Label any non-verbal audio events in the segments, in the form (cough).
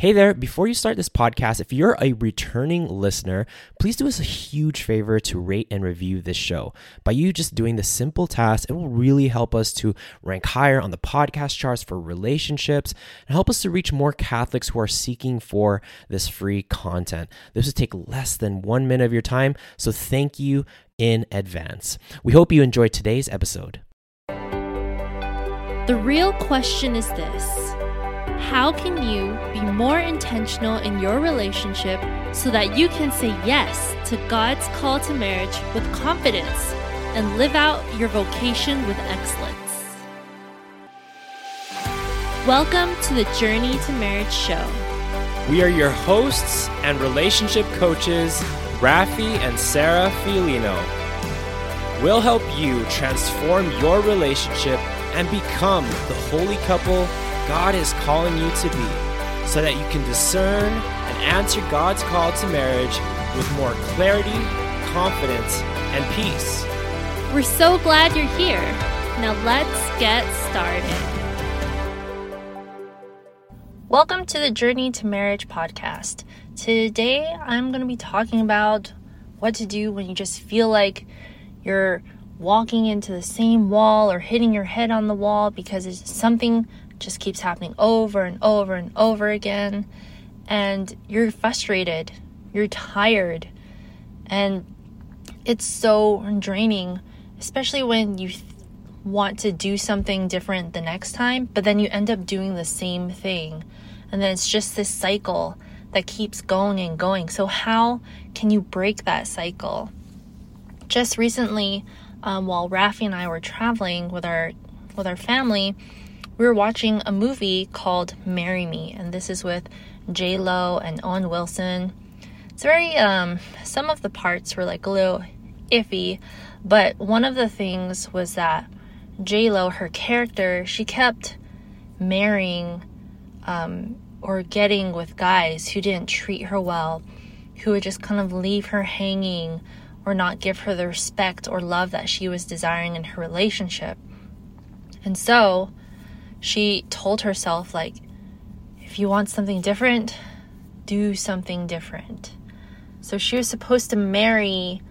Hey there, before you start this podcast, if you're a returning listener, please do us a huge favor to rate and review this show. By you just doing the simple task, it will really help us to rank higher on the podcast charts for relationships and help us to reach more Catholics who are seeking for this free content. This would take less than one minute of your time, so thank you in advance. We hope you enjoyed today's episode. The real question is this how can you be more intentional in your relationship so that you can say yes to God's call to marriage with confidence and live out your vocation with excellence? Welcome to the Journey to Marriage show. We are your hosts and relationship coaches, Rafi and Sarah Filino. We'll help you transform your relationship and become the holy couple God is calling you to be so that you can discern and answer God's call to marriage with more clarity, confidence, and peace. We're so glad you're here. Now let's get started. Welcome to the Journey to Marriage podcast. Today I'm going to be talking about what to do when you just feel like you're walking into the same wall or hitting your head on the wall because it's something just keeps happening over and over and over again. And you're frustrated, you're tired, and it's so draining, especially when you th- want to do something different the next time, but then you end up doing the same thing. And then it's just this cycle that keeps going and going. So, how can you break that cycle? Just recently, um, while Rafi and I were traveling with our with our family, we were watching a movie called Marry Me, and this is with J Lo and Owen Wilson. It's very um, some of the parts were like a little iffy, but one of the things was that J Lo, her character, she kept marrying um, or getting with guys who didn't treat her well, who would just kind of leave her hanging or not give her the respect or love that she was desiring in her relationship. And so, she told herself, like, if you want something different, do something different. So she was supposed to marry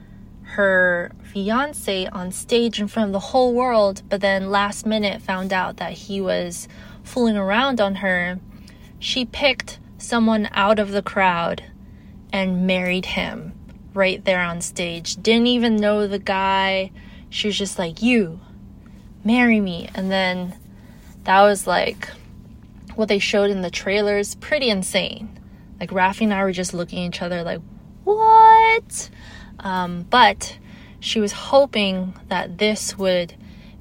her fiance on stage in front of the whole world, but then last minute found out that he was fooling around on her. She picked someone out of the crowd and married him right there on stage. Didn't even know the guy. She was just like, You, marry me. And then that was like what they showed in the trailers, pretty insane. Like Rafi and I were just looking at each other like, what? Um, but she was hoping that this would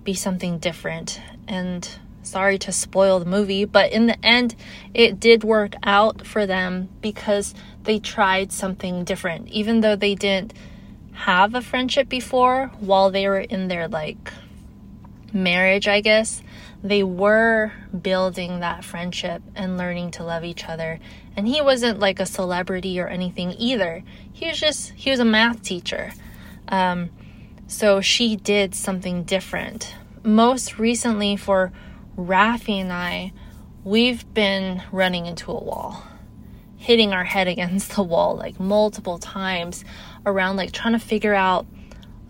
be something different. And sorry to spoil the movie, but in the end, it did work out for them because they tried something different. Even though they didn't have a friendship before while they were in their like marriage, I guess, they were building that friendship and learning to love each other. And he wasn't like a celebrity or anything either. He was just, he was a math teacher. Um, so she did something different. Most recently, for Rafi and I, we've been running into a wall, hitting our head (laughs) against the wall like multiple times around like trying to figure out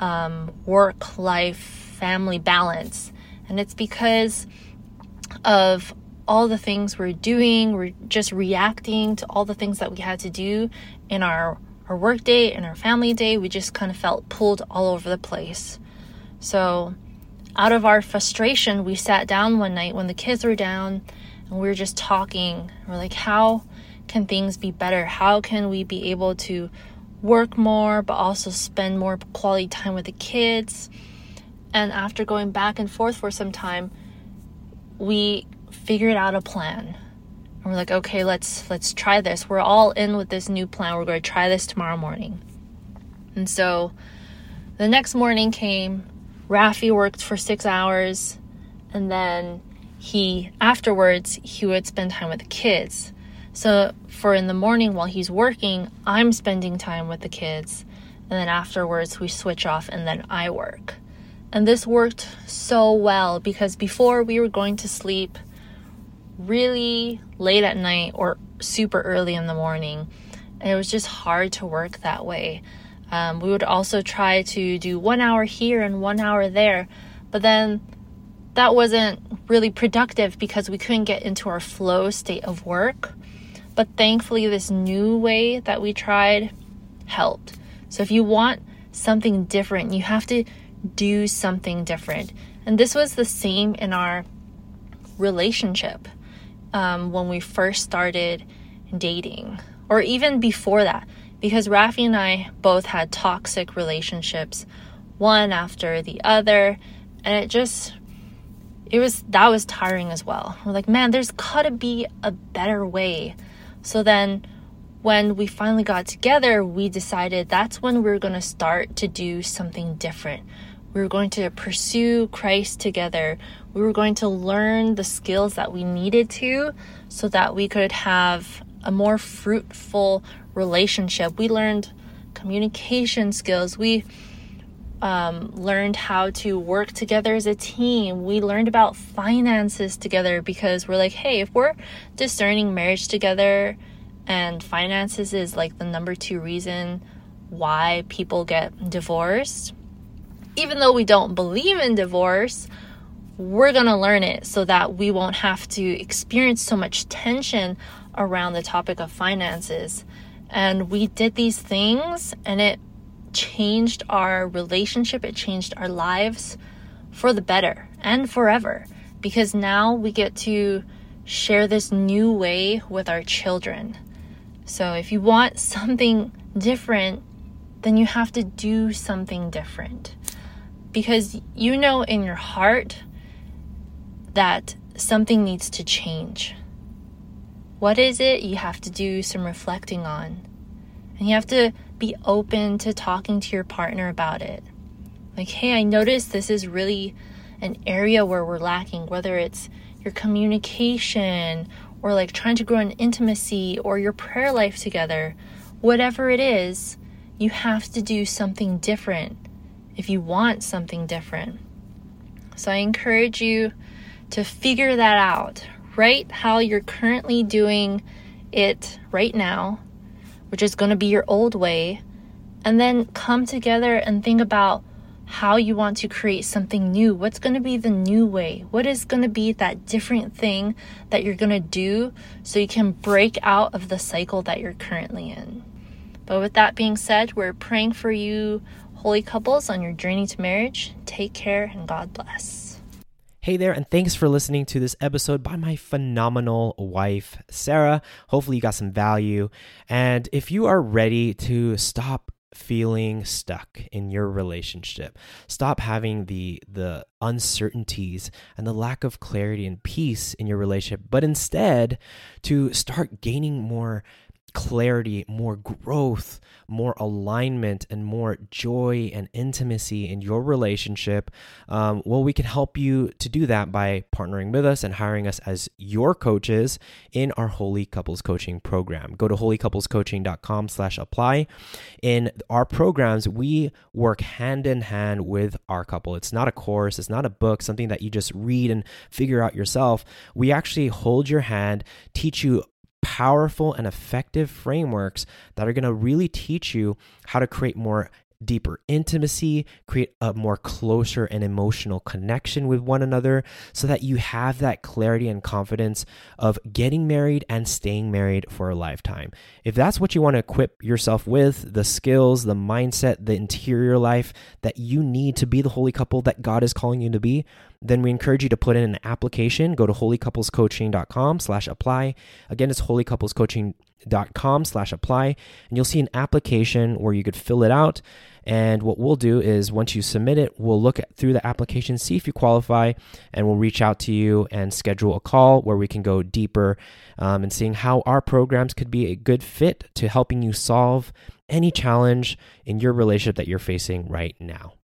um, work life family balance and it's because of all the things we're doing, we're just reacting to all the things that we had to do in our our work day and our family day. We just kind of felt pulled all over the place. So, out of our frustration, we sat down one night when the kids were down and we were just talking. We're like, how can things be better? How can we be able to work more but also spend more quality time with the kids? And after going back and forth for some time, we figured out a plan. And we're like, okay, let's let's try this. We're all in with this new plan. We're going to try this tomorrow morning. And so the next morning came. Rafi worked for 6 hours and then he afterwards he would spend time with the kids. So for in the morning while he's working, I'm spending time with the kids. And then afterwards we switch off and then I work. And this worked so well because before we were going to sleep really late at night or super early in the morning. And it was just hard to work that way. Um, we would also try to do one hour here and one hour there, but then that wasn't really productive because we couldn't get into our flow state of work. But thankfully, this new way that we tried helped. So if you want something different, you have to do something different. And this was the same in our relationship um, when we first started dating, or even before that because Rafi and I both had toxic relationships, one after the other, and it just it was that was tiring as well. We're like, man, there's gotta be a better way. So then when we finally got together, we decided that's when we are gonna start to do something different. We were going to pursue Christ together. We were going to learn the skills that we needed to so that we could have a more fruitful relationship. We learned communication skills. We um, learned how to work together as a team. We learned about finances together because we're like, hey, if we're discerning marriage together and finances is like the number two reason why people get divorced, even though we don't believe in divorce, we're going to learn it so that we won't have to experience so much tension around the topic of finances. And we did these things and it changed our relationship, it changed our lives for the better and forever because now we get to share this new way with our children. So if you want something different, then you have to do something different because you know in your heart that something needs to change. What is it you have to do some reflecting on? And you have to be open to talking to your partner about it. Like, hey, I noticed this is really an area where we're lacking, whether it's your communication or like trying to grow an intimacy or your prayer life together. Whatever it is, you have to do something different if you want something different. So I encourage you to figure that out, write how you're currently doing it right now, which is going to be your old way, and then come together and think about how you want to create something new. What's going to be the new way? What is going to be that different thing that you're going to do so you can break out of the cycle that you're currently in? But with that being said, we're praying for you, holy couples, on your journey to marriage. Take care and God bless. Hey there, and thanks for listening to this episode by my phenomenal wife, Sarah. Hopefully, you got some value. And if you are ready to stop feeling stuck in your relationship. Stop having the the uncertainties and the lack of clarity and peace in your relationship but instead to start gaining more clarity, more growth, more alignment, and more joy and intimacy in your relationship, um, well, we can help you to do that by partnering with us and hiring us as your coaches in our Holy Couples Coaching program. Go to holycouplescoaching.com slash apply. In our programs, we work hand in hand with our couple. It's not a course, it's not a book, something that you just read and figure out yourself. We actually hold your hand, teach you powerful and effective frameworks that are going to really teach you how to create more deeper intimacy, create a more closer and emotional connection with one another so that you have that clarity and confidence of getting married and staying married for a lifetime. If that's what you want to equip yourself with, the skills, the mindset, the interior life that you need to be the holy couple that God is calling you to be, then we encourage you to put in an application. Go to holycouplescoaching.com slash apply. Again, it's holycouplescoaching.com slash apply. And you'll see an application where you could fill it out. And what we'll do is once you submit it, we'll look at, through the application, see if you qualify, and we'll reach out to you and schedule a call where we can go deeper um, and seeing how our programs could be a good fit to helping you solve any challenge in your relationship that you're facing right now.